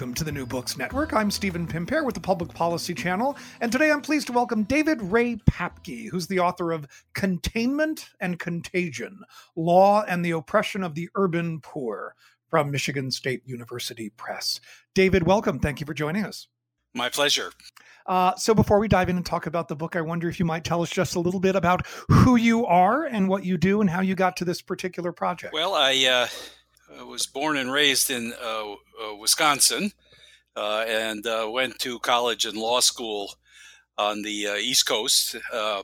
Welcome to the New Books Network. I'm Stephen Pimpare with the Public Policy Channel, and today I'm pleased to welcome David Ray Papke, who's the author of Containment and Contagion Law and the Oppression of the Urban Poor from Michigan State University Press. David, welcome. Thank you for joining us. My pleasure. Uh, so, before we dive in and talk about the book, I wonder if you might tell us just a little bit about who you are and what you do and how you got to this particular project. Well, I. Uh I was born and raised in uh, uh, Wisconsin uh, and uh, went to college and law school on the uh, East Coast. Uh,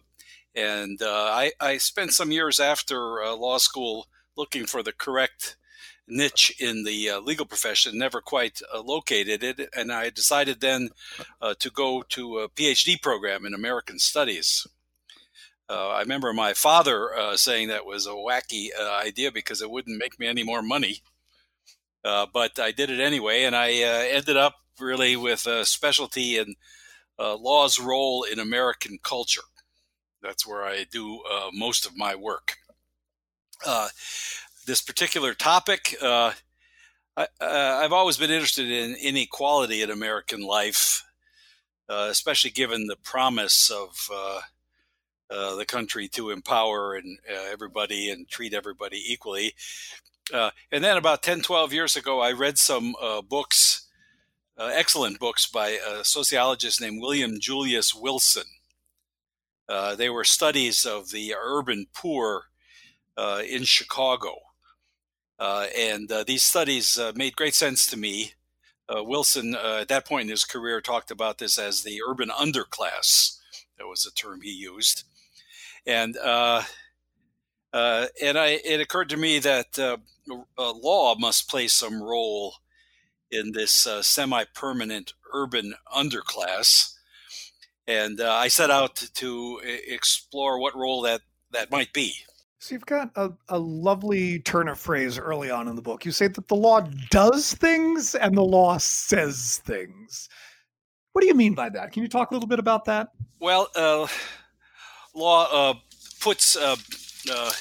and I, I, spent some years after law school looking for the correct niche in the legal profession, never quite located it. And I decided then to go to a PhD program in American Studies. Uh, I remember my father uh, saying that was a wacky uh, idea because it wouldn't make me any more money. Uh, but I did it anyway, and I uh, ended up really with a specialty in uh, law's role in American culture. That's where I do most of my work. this particular topic, I, have always been interested in inequality in American life, especially given the promise of uh, the country to empower and uh, everybody and treat everybody equally. Uh, and then about 10, 12 years ago, I read some uh, books, uh, excellent books by a sociologist named William Julius Wilson. they were studies of the urban poor in Chicago. and these studies made great sense to me. Wilson, at that point in his career, talked about this as the urban underclass. That was a term he used and uh, uh, and I it occurred to me that uh, law must play some role in this uh, semi-permanent urban underclass, and uh, I set out to, to, explore what role that that might be. So you've got a, a lovely turn of phrase early on in the book. You say that the law does things and the law says things. What do you mean by that? Can you talk a little bit about that? Well, uh, law uh, puts uh, uh,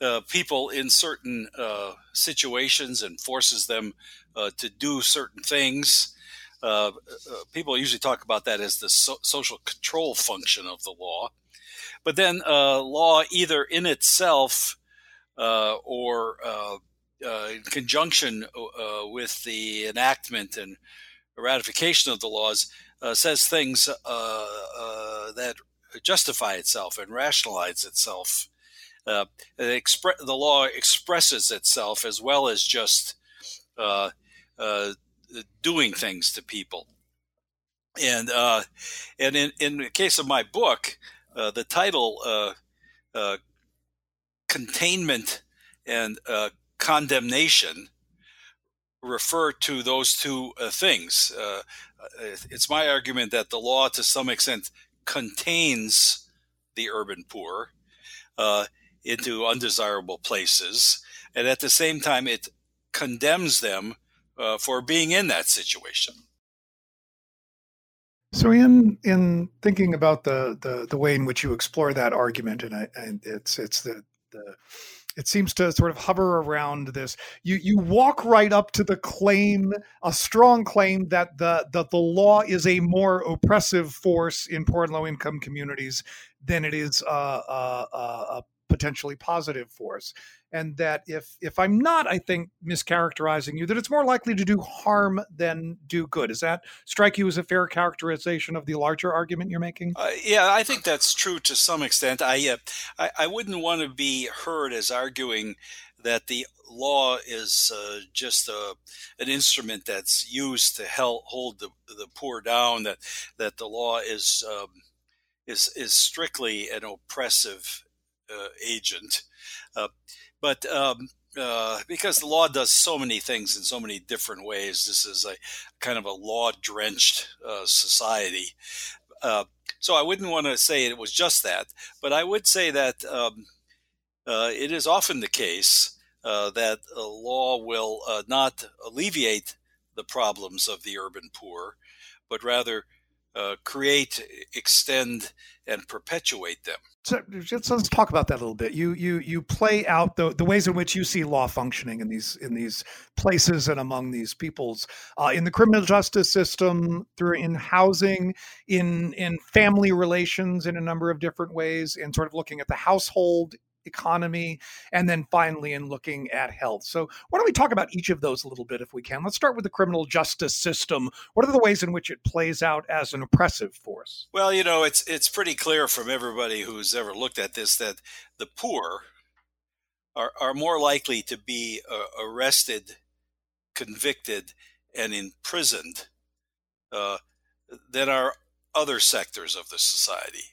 uh people in certain uh, situations and forces them uh, to do certain things. people usually talk about that as the so- social control function of the law. But then, law either in itself or in conjunction with the enactment and ratification of the laws, says things that justify itself and rationalize itself. Uh, expre- the law expresses itself as well as just uh, uh, doing things to people. And uh, and in, in the case of my book, uh, the title uh, "Containment and Condemnation" refer to those two things. it's my argument that the law, to some extent, contains the urban poor uh, into undesirable places, and at the same time, it condemns them uh, for being in that situation. So, in in thinking about the the, the way in which you explore that argument, and, I, and it's it's the the it seems to sort of hover around this. You you walk right up to the claim, a strong claim that the that the law is a more oppressive force in poor and low income communities than it is uh, uh, uh, potentially positive force and that if if i'm not i think mischaracterizing you that it's more likely to do harm than do good. Does that strike you as a fair characterization of the larger argument you're making? Uh, yeah i think that's true to some extent. I uh, I, I wouldn't want to be heard as arguing that the law is uh, just a, an instrument that's used to help hold the, the poor down. That that the law is um, is is strictly an oppressive uh, agent, uh, but um, uh, because the law does so many things in so many different ways, this is a kind of a law drenched uh, society. Uh, so I wouldn't want to say it was just that, but I would say that. Um, uh, it is often the case uh, that a law will uh, not alleviate the problems of the urban poor, but rather uh, create, extend, and perpetuate them. So just let's talk about that a little bit. You you you play out the, the ways in which you see law functioning in these in these places and among these peoples uh, in the criminal justice system, through in housing, in in family relations in a number of different ways, in sort of looking at the household economy, and then finally in looking at health. So, why don't we talk about each of those a little bit if we can? Let's start with the criminal justice system. What are the ways in which it plays out as an oppressive force? Well, you know, it's it's pretty clear from everybody who's ever looked at this that the poor are are more likely to be uh, arrested, convicted, and imprisoned uh, than are other sectors of the society.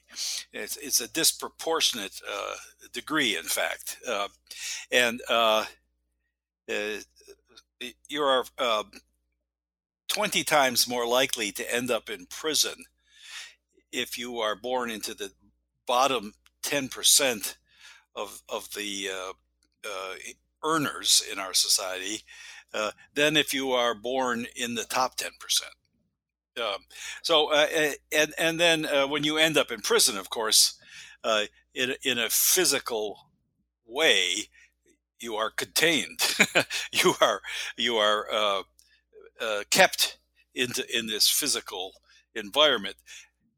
It's, it's a disproportionate uh, degree, in fact. Uh, and uh, uh you are uh, 20 times more likely to end up in prison if you are born into the bottom 10% of, of the uh, earners in our society than if you are born in the top 10%. Um, so, uh, and and then uh, when you end up in prison, of course, uh, in in a physical way, you are contained. you are you are uh, uh, kept into in this physical environment.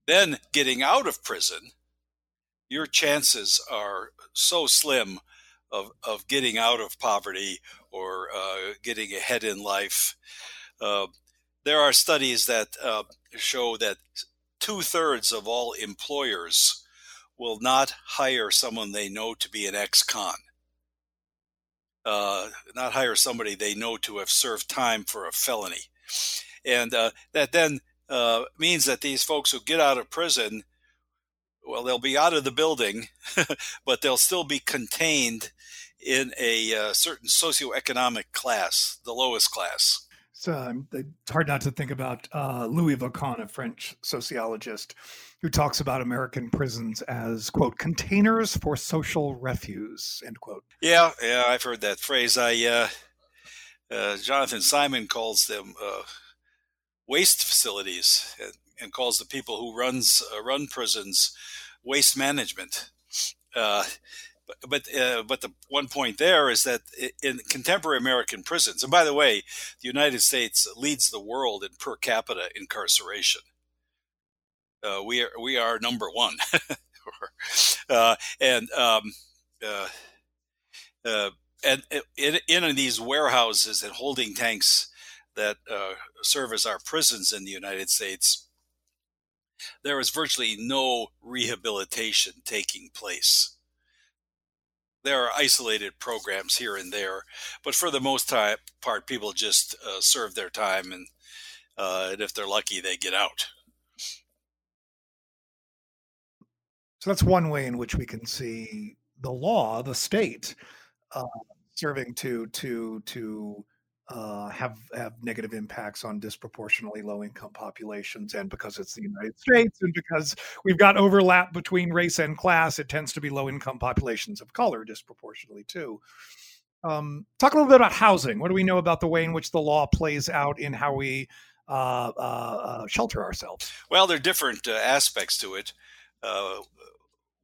Then getting out of prison, your chances are so slim of of getting out of poverty or uh, getting ahead in life there are studies that uh, show that two thirds of all employers will not hire someone they know to be an ex con. Uh, not hire somebody they know to have served time for a felony. And uh, that then uh, means that these folks who get out of prison, well, they'll be out of the building, but they'll still be contained in a uh, certain socioeconomic class, the lowest class. It's, um, it's hard not to think about uh, Loïc Wacquant, a French sociologist, who talks about American prisons as quote containers for social refuse end quote. Yeah, yeah, I've heard that phrase. I uh, uh, Jonathan Simon calls them uh, waste facilities and, and, calls the people who runs uh, run prisons waste management. Uh, but uh, but the one point there is that in contemporary American prisons, and by the way, the United States leads the world in per capita incarceration. Uh, we are we are number one, uh, and um, uh, uh, and in, in these warehouses and holding tanks that uh, serve as our prisons in the United States, there is virtually no rehabilitation taking place there are isolated programs here and there, but for the most part, people just uh, serve their time, and, uh, and if they're lucky, they get out. So that's one way in which we can see the law, the state, uh, serving to to to uh, have have negative impacts on disproportionately low income populations, and because it's the United States, and because we've got overlap between race and class, it tends to be low income populations of color disproportionately too. Um, talk a little bit about housing. What do we know about the way in which the law plays out in how we uh, uh, uh shelter ourselves? Well, there are different uh, aspects to it. Uh,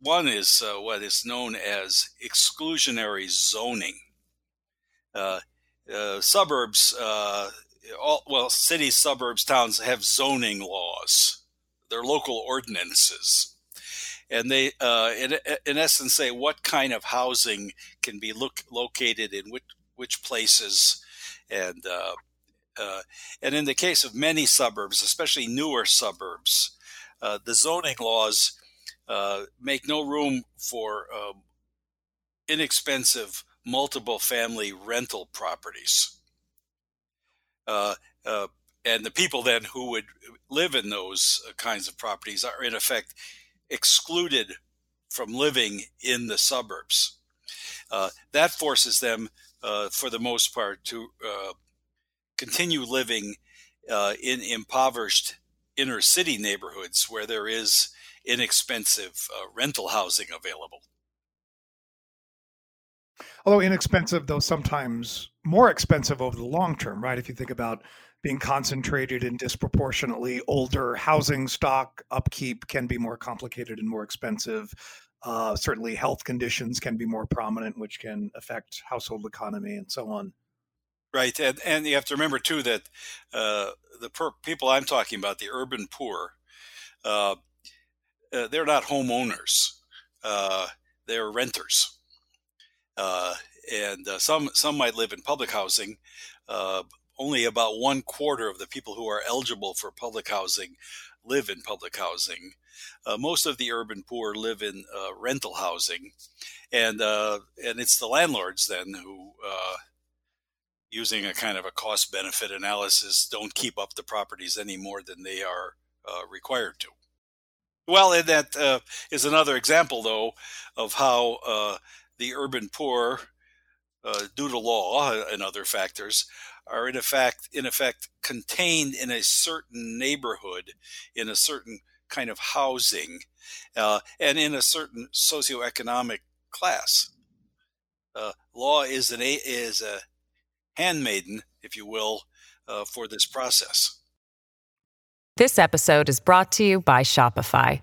one is what is known as exclusionary zoning. Uh, suburbs, uh, all, well, cities, suburbs, towns have zoning laws. They're local ordinances. and they, uh, in, in essence, say what kind of housing can be look, located in which, which places, and uh, uh, and in the case of many suburbs, especially newer suburbs, the zoning laws make no room for um, inexpensive multiple family rental properties. Uh, uh, and the people then who would live in those uh, kinds of properties are in effect excluded from living in the suburbs. Uh, that forces them, uh, for the most part, to uh, continue living in impoverished inner city neighborhoods where there is inexpensive rental housing available. Although inexpensive, though sometimes more expensive over the long term, right? If you think about being concentrated in disproportionately older housing stock, upkeep can be more complicated and more expensive. Uh, certainly, health conditions can be more prominent, which can affect household economy and so on. Right, and and you have to remember too that uh, the per- people I'm talking about, the urban poor, uh, uh they're not homeowners; uh, they're renters, and some some might live in public housing, only about one quarter of the people who are eligible for public housing live in public housing. Uh, most of the urban poor live in uh, rental housing, and uh, and it's the landlords then who, uh, using a kind of a cost benefit analysis, don't keep up the properties any more than they are uh, required to. Well, and that uh, is another example, though, of how the urban poor, due to law and other factors, are in effect in effect contained in a certain neighborhood, in a certain kind of housing, uh, and in a certain socioeconomic class. Uh, law is an is a handmaiden, if you will, uh, for this process. This episode is brought to you by Shopify.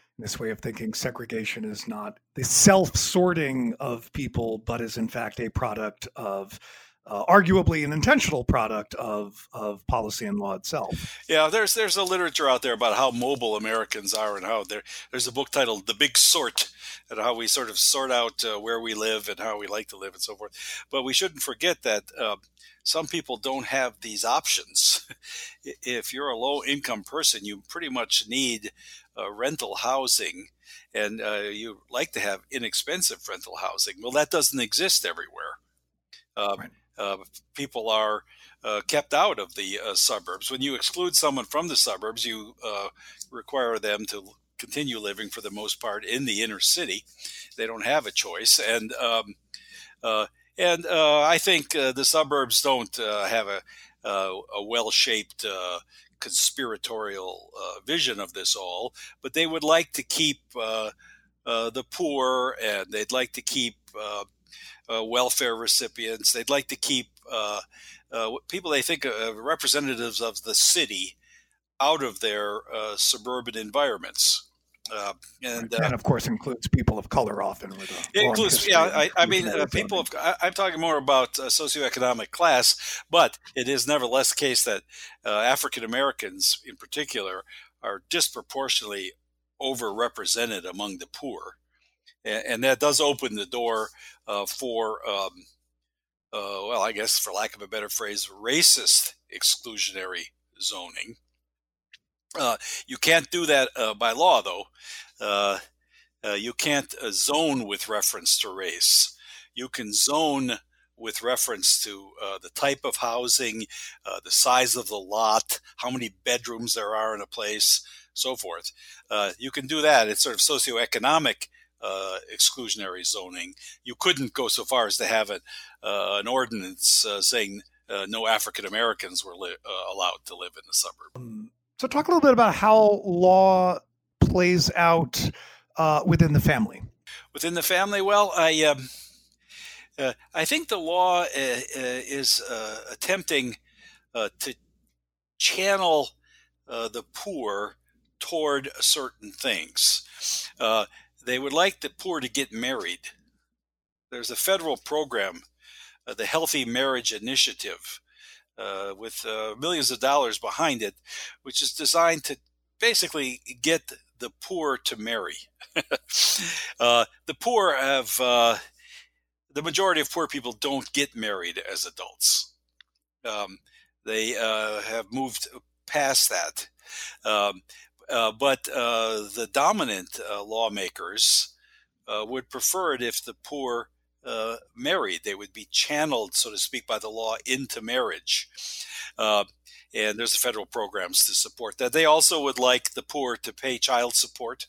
this way of thinking segregation is not the self-sorting of people but is in fact a product of uh, arguably an intentional product of of policy and law itself. Yeah, there's there's a literature out there about how mobile Americans are and how there there's a book titled The Big Sort and how we sort of sort out uh, where we live and how we like to live and so forth. But we shouldn't forget that uh, some people don't have these options. if you're a low income person, you pretty much need uh, rental housing and uh, you like to have inexpensive rental housing. Well, that doesn't exist everywhere. Um, right uh, people are uh, kept out of the uh, suburbs. When you exclude someone from the suburbs, you uh, require them to continue living for the most part in the inner city. They don't have a choice, and um, uh, and uh, I think the suburbs don't have a, a well-shaped conspiratorial vision of this all, but they would like to keep the poor, and they'd like to keep uh, welfare recipients. They'd like to keep uh, uh, people they think of representatives of the city out of their suburban environments. Uh, and, uh, and, of course includes people of color often with it includes yeah I, I mean uh, people of I, am talking more about socioeconomic class but it is nevertheless the case that African Americans in particular are disproportionately overrepresented among the poor and, and that does open the door uh, for, um, uh, well, I guess for lack of a better phrase, racist exclusionary zoning. Uh, you can't do that uh, by law, though. Uh, uh, you can't zone with reference to race. You can zone with reference to uh, the type of housing, uh, the size of the lot, how many bedrooms there are in a place, so forth. Uh, you can do that. It's sort of socioeconomic uh, exclusionary zoning. You couldn't go so far as to have it, uh, an ordinance uh, saying uh, no African Americans were li- uh, allowed to live in the suburb. Um, so, talk a little bit about how law plays out uh, within the family. within the family. Well, I um, uh, I think the law uh, is attempting to channel the poor toward certain things. They would like the poor to get married. There's a federal program, the Healthy Marriage Initiative, uh, with uh, millions of dollars behind it, which is designed to basically get the poor to marry. uh, the poor have, uh, the majority of poor people don't get married as adults. Um, they uh, have moved past that. Um, uh, but the dominant lawmakers would prefer it if the poor uh, married. They would be channeled, so to speak, by the law into marriage. Uh, and there's federal programs to support that. They also would like the poor to pay child support.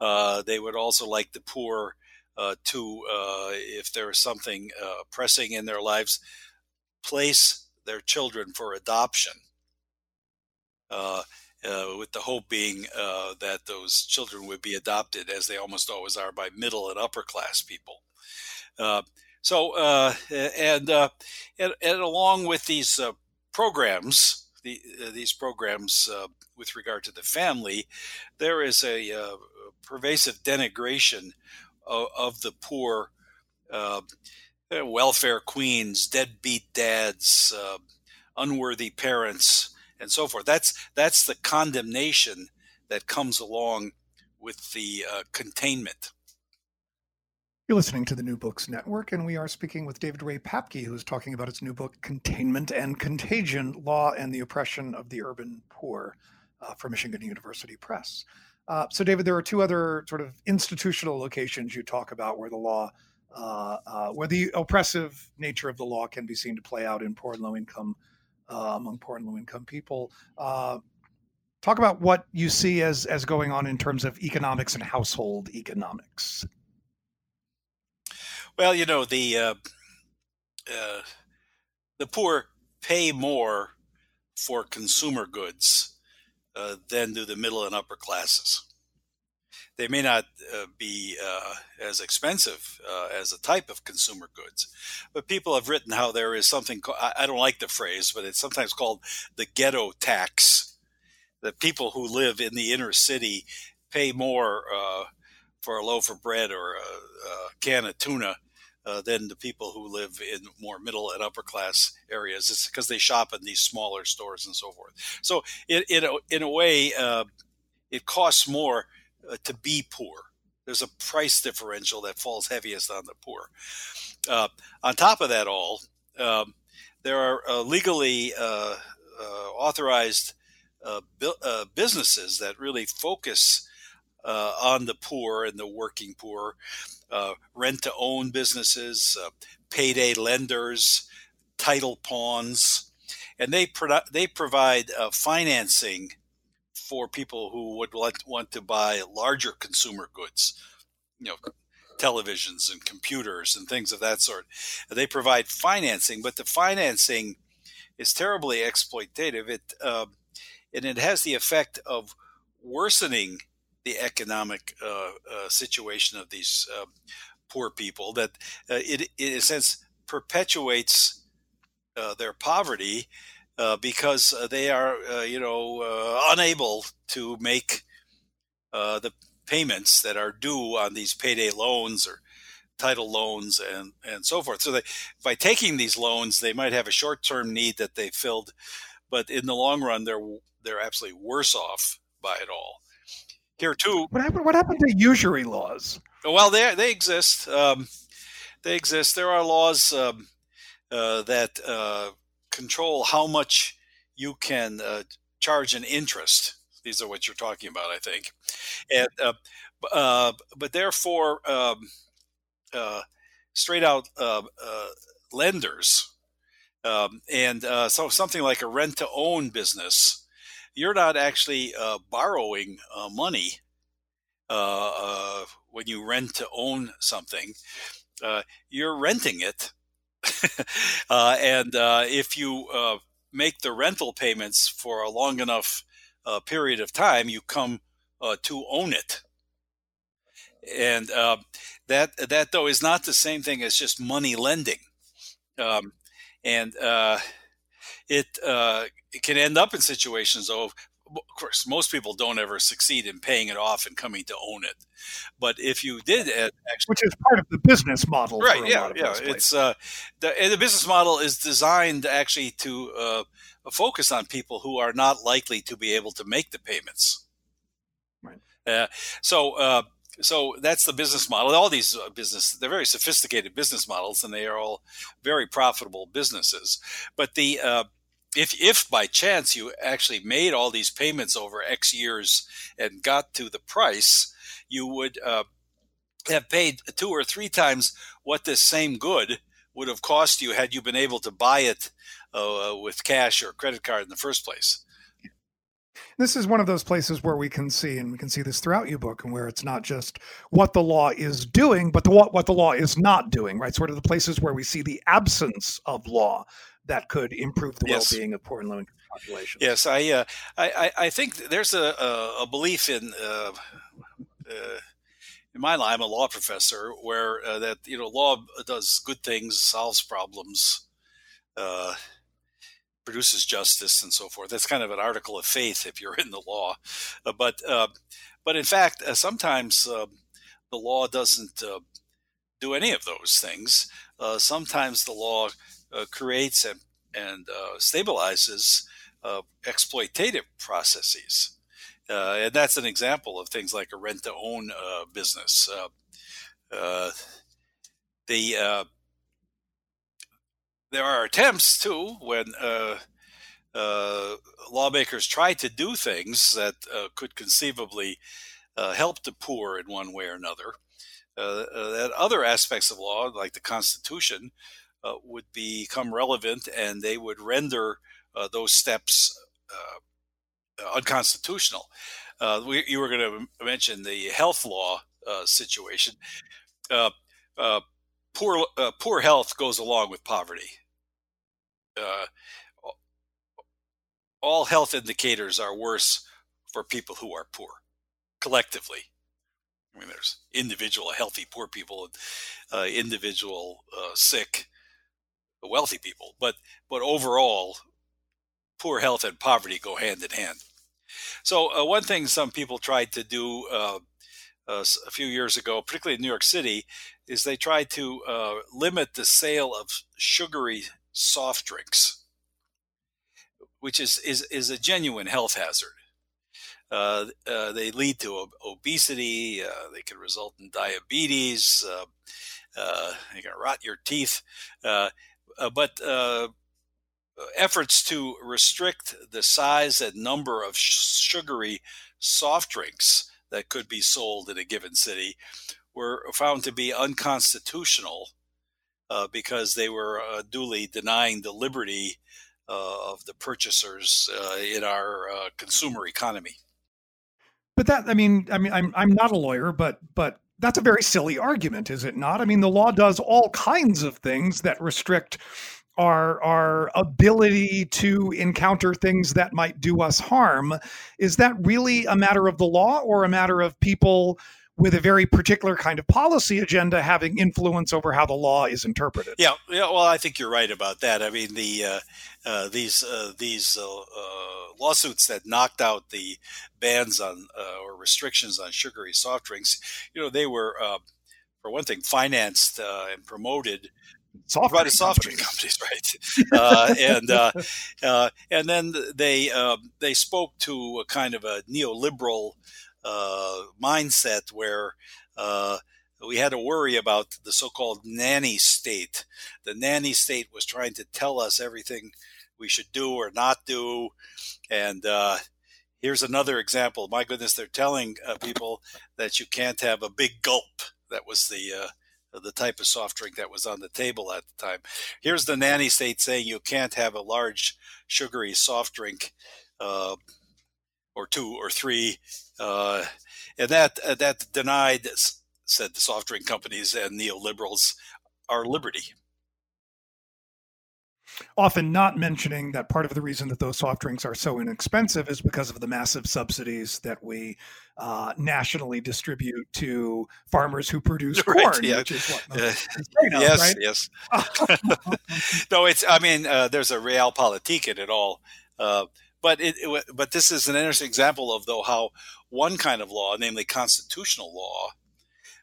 Uh, they would also like the poor uh, to, uh, if there is something uh, pressing in their lives, place their children for adoption. Uh, with the hope being uh, that those children would be adopted, as they almost always are, by middle and upper class people. Uh, so, uh, and, uh, and, and along with these programs, the, these programs with regard to the family, there is a pervasive denigration of, of the poor, welfare queens, deadbeat dads, unworthy parents, and so forth. That's that's the condemnation that comes along with the uh, containment. You're listening to the New Books Network, and we are speaking with David Ray Papke, who is talking about his new book, Containment and Contagion Law and the Oppression of the Urban Poor, uh, for Michigan University Press. Uh, so, David, there are two other sort of institutional locations you talk about where the law, uh, uh where the oppressive nature of the law can be seen to play out in poor and low income, uh, among poor and low income people. Uh, talk about what you see as, as going on in terms of economics and household economics. Well, you know the uh, uh, the poor pay more for consumer goods uh, than do the middle and upper classes. They may not uh, be uh, as expensive uh, as a type of consumer goods, but people have written how there is something. I, I don't like the phrase, but it's sometimes called the ghetto tax. That people who live in the inner city pay more for a loaf of bread or a, a can of tuna uh, than the people who live in more middle and upper class areas. It's because they shop in these smaller stores and so forth. So, in, in, a, in a way, uh, it costs more uh, to be poor. There's a price differential that falls heaviest on the poor. Uh, on top of that, all um, there are uh, legally uh, authorized bu- businesses that really focus on the poor and the working poor uh, rent to own businesses, uh, payday lenders, title pawns, and they pro- they provide uh, financing for people who would want, to buy larger consumer goods, you know, televisions and computers and things of that sort. They provide financing, but the financing is terribly exploitative. It uh, and it has the effect of worsening the economic uh, uh, situation of these uh, poor people that uh, it, it, in a sense perpetuates uh, their poverty uh, because they are you know unable to make the payments that are due on these payday loans or title loans and and so forth so they, by taking these loans they might have a short-term need that they filled but in the long run they're they're absolutely worse off by it all here too. What happened? What happened to usury laws? Well, they they exist. Um, they exist. There are laws um, uh, that uh, control how much you can uh, charge an interest. These are what you're talking about, I think. And uh, uh, but therefore, um, uh, straight out lenders. Um, and so something like a rent to own business you're not actually uh, borrowing uh, money uh, uh when you rent to own something. Uh, you're renting it. Uh, and if you make the rental payments for a long enough period of time, you come to own it. and uh, that that though is not the same thing as just money lending, um, and uh, it, uh, it can end up in situations though of course, most people don't ever succeed in paying it off and coming to own it. But if you did actually, which is part of the business model, right? yeah, yeah. It's uh, the the business model is designed actually to uh, focus on people who are not likely to be able to make the payments. Right. Uh, so. Uh, so that's the business model. All these uh, business, they're very sophisticated business models, and they are all very profitable businesses. But the uh, if if by chance you actually made all these payments over X years and got to the price, you would uh, have paid two or three times what this same good would have cost you had you been able to buy it uh, with cash or credit card in the first place. This is one of those places where we can see, and we can see this throughout your book, and where it's not just what the law is doing, but the, what what the law is not doing. Right, sort of the places where we see the absence of law that could improve the yes. well-being of poor and low-income populations. Yes, I, uh, I, I think there's a, a, belief in, uh, uh, in my line, I'm a law professor, where uh, that you know law does good things, solves problems, uh, produces justice, and so forth. That's kind of an article of faith if you're in the law, uh, but but in fact, sometimes the law doesn't do any of those things. sometimes the law uh, creates and, and uh, stabilizes uh, exploitative processes. Uh, and that's an example of things like a rent to own uh, business. the there are attempts too when lawmakers try to do things that could conceivably help the poor in one way or another. Uh, uh, that other aspects of law, like the Constitution, uh, would become relevant and they would render uh, those steps uh, unconstitutional. Uh, we, you were going to mention the health law uh, situation. poor, poor health goes along with poverty. all health indicators are worse for people who are poor collectively. I mean, there's individual healthy poor people and uh, individual uh, sick wealthy people, but but overall, poor health and poverty go hand in hand. So uh, one thing some people tried to do uh, uh, a few years ago, particularly in New York City, is they tried to uh, limit the sale of sugary soft drinks, which is is is a genuine health hazard. Uh, uh, they lead to obesity. they can result in diabetes. They can rot your teeth. Uh, but uh, efforts to restrict the size and number of sugary soft drinks that could be sold in a given city were found to be unconstitutional uh, because they were uh, duly denying the liberty uh, of the purchasers uh, in our consumer economy. But that, I mean, I mean, I'm I'm not a lawyer, but but that's a very silly argument, is it not? I mean, the law does all kinds of things that restrict our our ability to encounter things that might do us harm. Is that really a matter of the law or a matter of people with a very particular kind of policy agenda having influence over how the law is interpreted? Yeah, yeah. Well, I think you're right about that. I mean, the uh, uh, these uh, these uh, uh, lawsuits that knocked out the bans on uh, or restrictions on sugary soft drinks, you know, they were, for one thing, financed and promoted soft by the soft drink companies, right? uh, and uh, uh, and then they they spoke to a kind of a neoliberal mindset where we had to worry about the so-called nanny state. The nanny state was trying to tell us everything we should do or not do, and uh, here's another example. My goodness, they're telling uh, people that you can't have a big gulp. That was the uh, the type of soft drink that was on the table at the time. Here's the nanny state saying you can't have a large sugary soft drink. Uh, or two or three, uh, and that that denied said the soft drink companies and neoliberals our liberty. often not mentioning that part of the reason that those soft drinks are so inexpensive is because of the massive subsidies that we uh, nationally distribute to farmers who produce Right, corn, yeah. which is what Uh, most of, yes, right? yes. no, it's. I mean, uh, there's a realpolitik in it all, uh, but it, it. But this is an interesting example of though how one kind of law, namely constitutional law,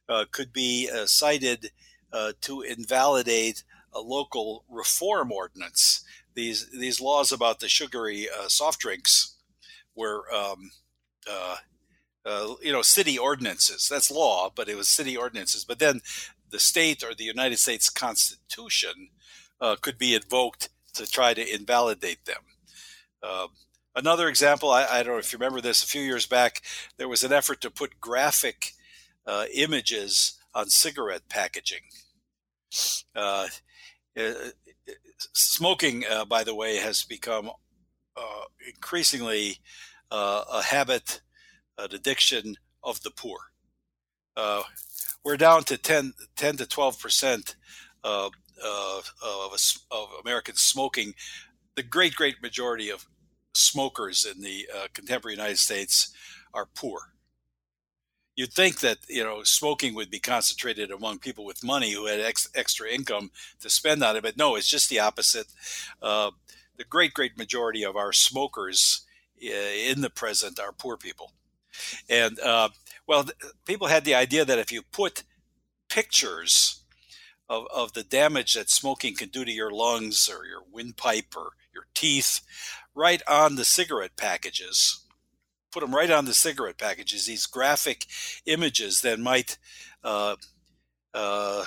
uh, could be uh, cited uh, to invalidate a local reform ordinance. These these laws about the sugary uh, soft drinks were. Um, uh, uh, you know, city ordinances. That's law, but it was city ordinances. But then the state or the United States Constitution uh, could be invoked to try to invalidate them. Uh, another example, I, I, don't know if you remember this, a few years back, there was an effort to put graphic uh, images on cigarette packaging. Uh, uh, smoking, uh, by the way, has become increasingly a habit, an addiction of the poor we're down to 10, 10 to 12 percent uh, uh, of, of Americans smoking. The great, great majority of smokers in the uh, contemporary United States are poor. You'd think that you know smoking would be concentrated among people with money who had ex- extra income to spend on it, but no, it's just the opposite. Uh, the great, great majority of our smokers uh, in the present are poor people, and uh, well, people had the idea that if you put pictures of, of the damage that smoking can do to your lungs or your windpipe or your teeth right on the cigarette packages, put them right on the cigarette packages, these graphic images that might uh, uh,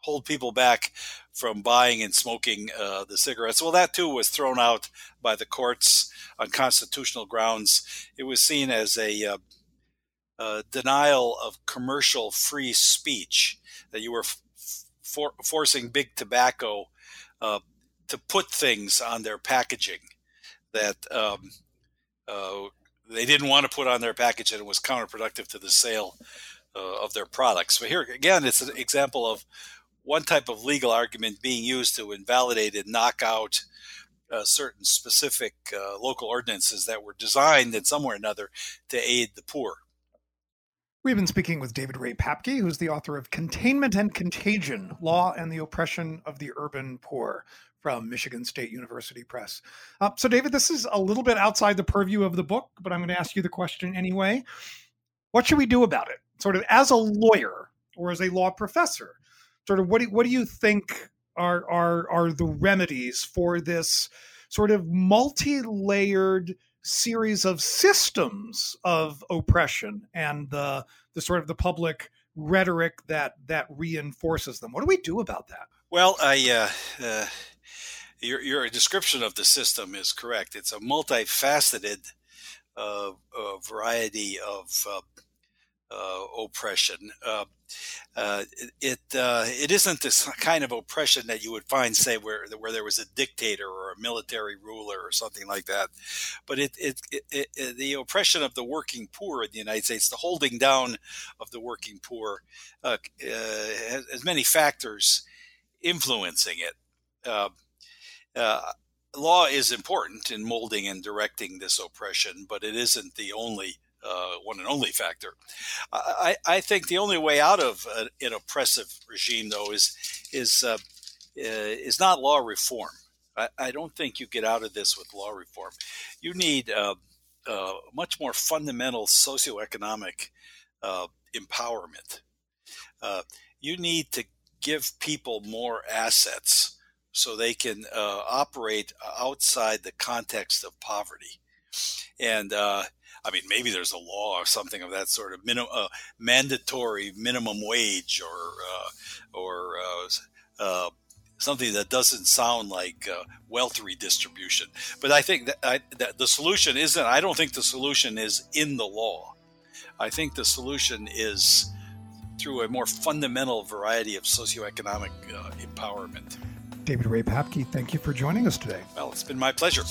hold people back from buying and smoking uh, the cigarettes. Well, that too was thrown out by the courts on constitutional grounds. It was seen as a uh, denial of commercial free speech, that you were for, forcing big tobacco uh, to put things on their packaging that um, uh, they didn't want to put on their package and it was counterproductive to the sale uh, of their products. But here again, it's an example of one type of legal argument being used to invalidate and knock out uh, certain specific uh, local ordinances that were designed in some way or another to aid the poor. We've been speaking with David Ray Papke, who's the author of Containment and Contagion Law and the Oppression of the Urban Poor from Michigan State University Press. Uh, so, David, this is a little bit outside the purview of the book, but I'm going to ask you the question anyway. What should we do about it? Sort of as a lawyer or as a law professor, sort of what do, what do you think are, are, are the remedies for this sort of multi layered? series of systems of oppression and the the sort of the public rhetoric that that reinforces them. What do we do about that? Well, I uh, uh, your your description of the system is correct. It's a multifaceted uh, variety of uh, uh, oppression. Uh, uh, it uh, it isn't this kind of oppression that you would find, say, where where there was a dictator or a military ruler or something like that, but it it, it, it the oppression of the working poor in the United States, the holding down of the working poor, uh, has, has, many factors influencing it. Uh, law is important in molding and directing this oppression, but it isn't the only uh, one and only factor. I, I, think the only way out of a, an oppressive regime, though, is is uh, is not law reform. I, I, don't think you get out of this with law reform. You need uh, uh much more fundamental socioeconomic uh, empowerment. Uh, you need to give people more assets so they can operate outside the context of poverty. And I mean, maybe there's a law or something of that sort of uh, mandatory minimum wage or uh, or uh, uh, something that doesn't sound like uh, wealth redistribution. But I think that, I, that the solution isn't. I don't think the solution is in the law. I think the solution is through a more fundamental variety of socioeconomic uh, empowerment. David Ray Papke, thank you for joining us today. Well, it's been my pleasure.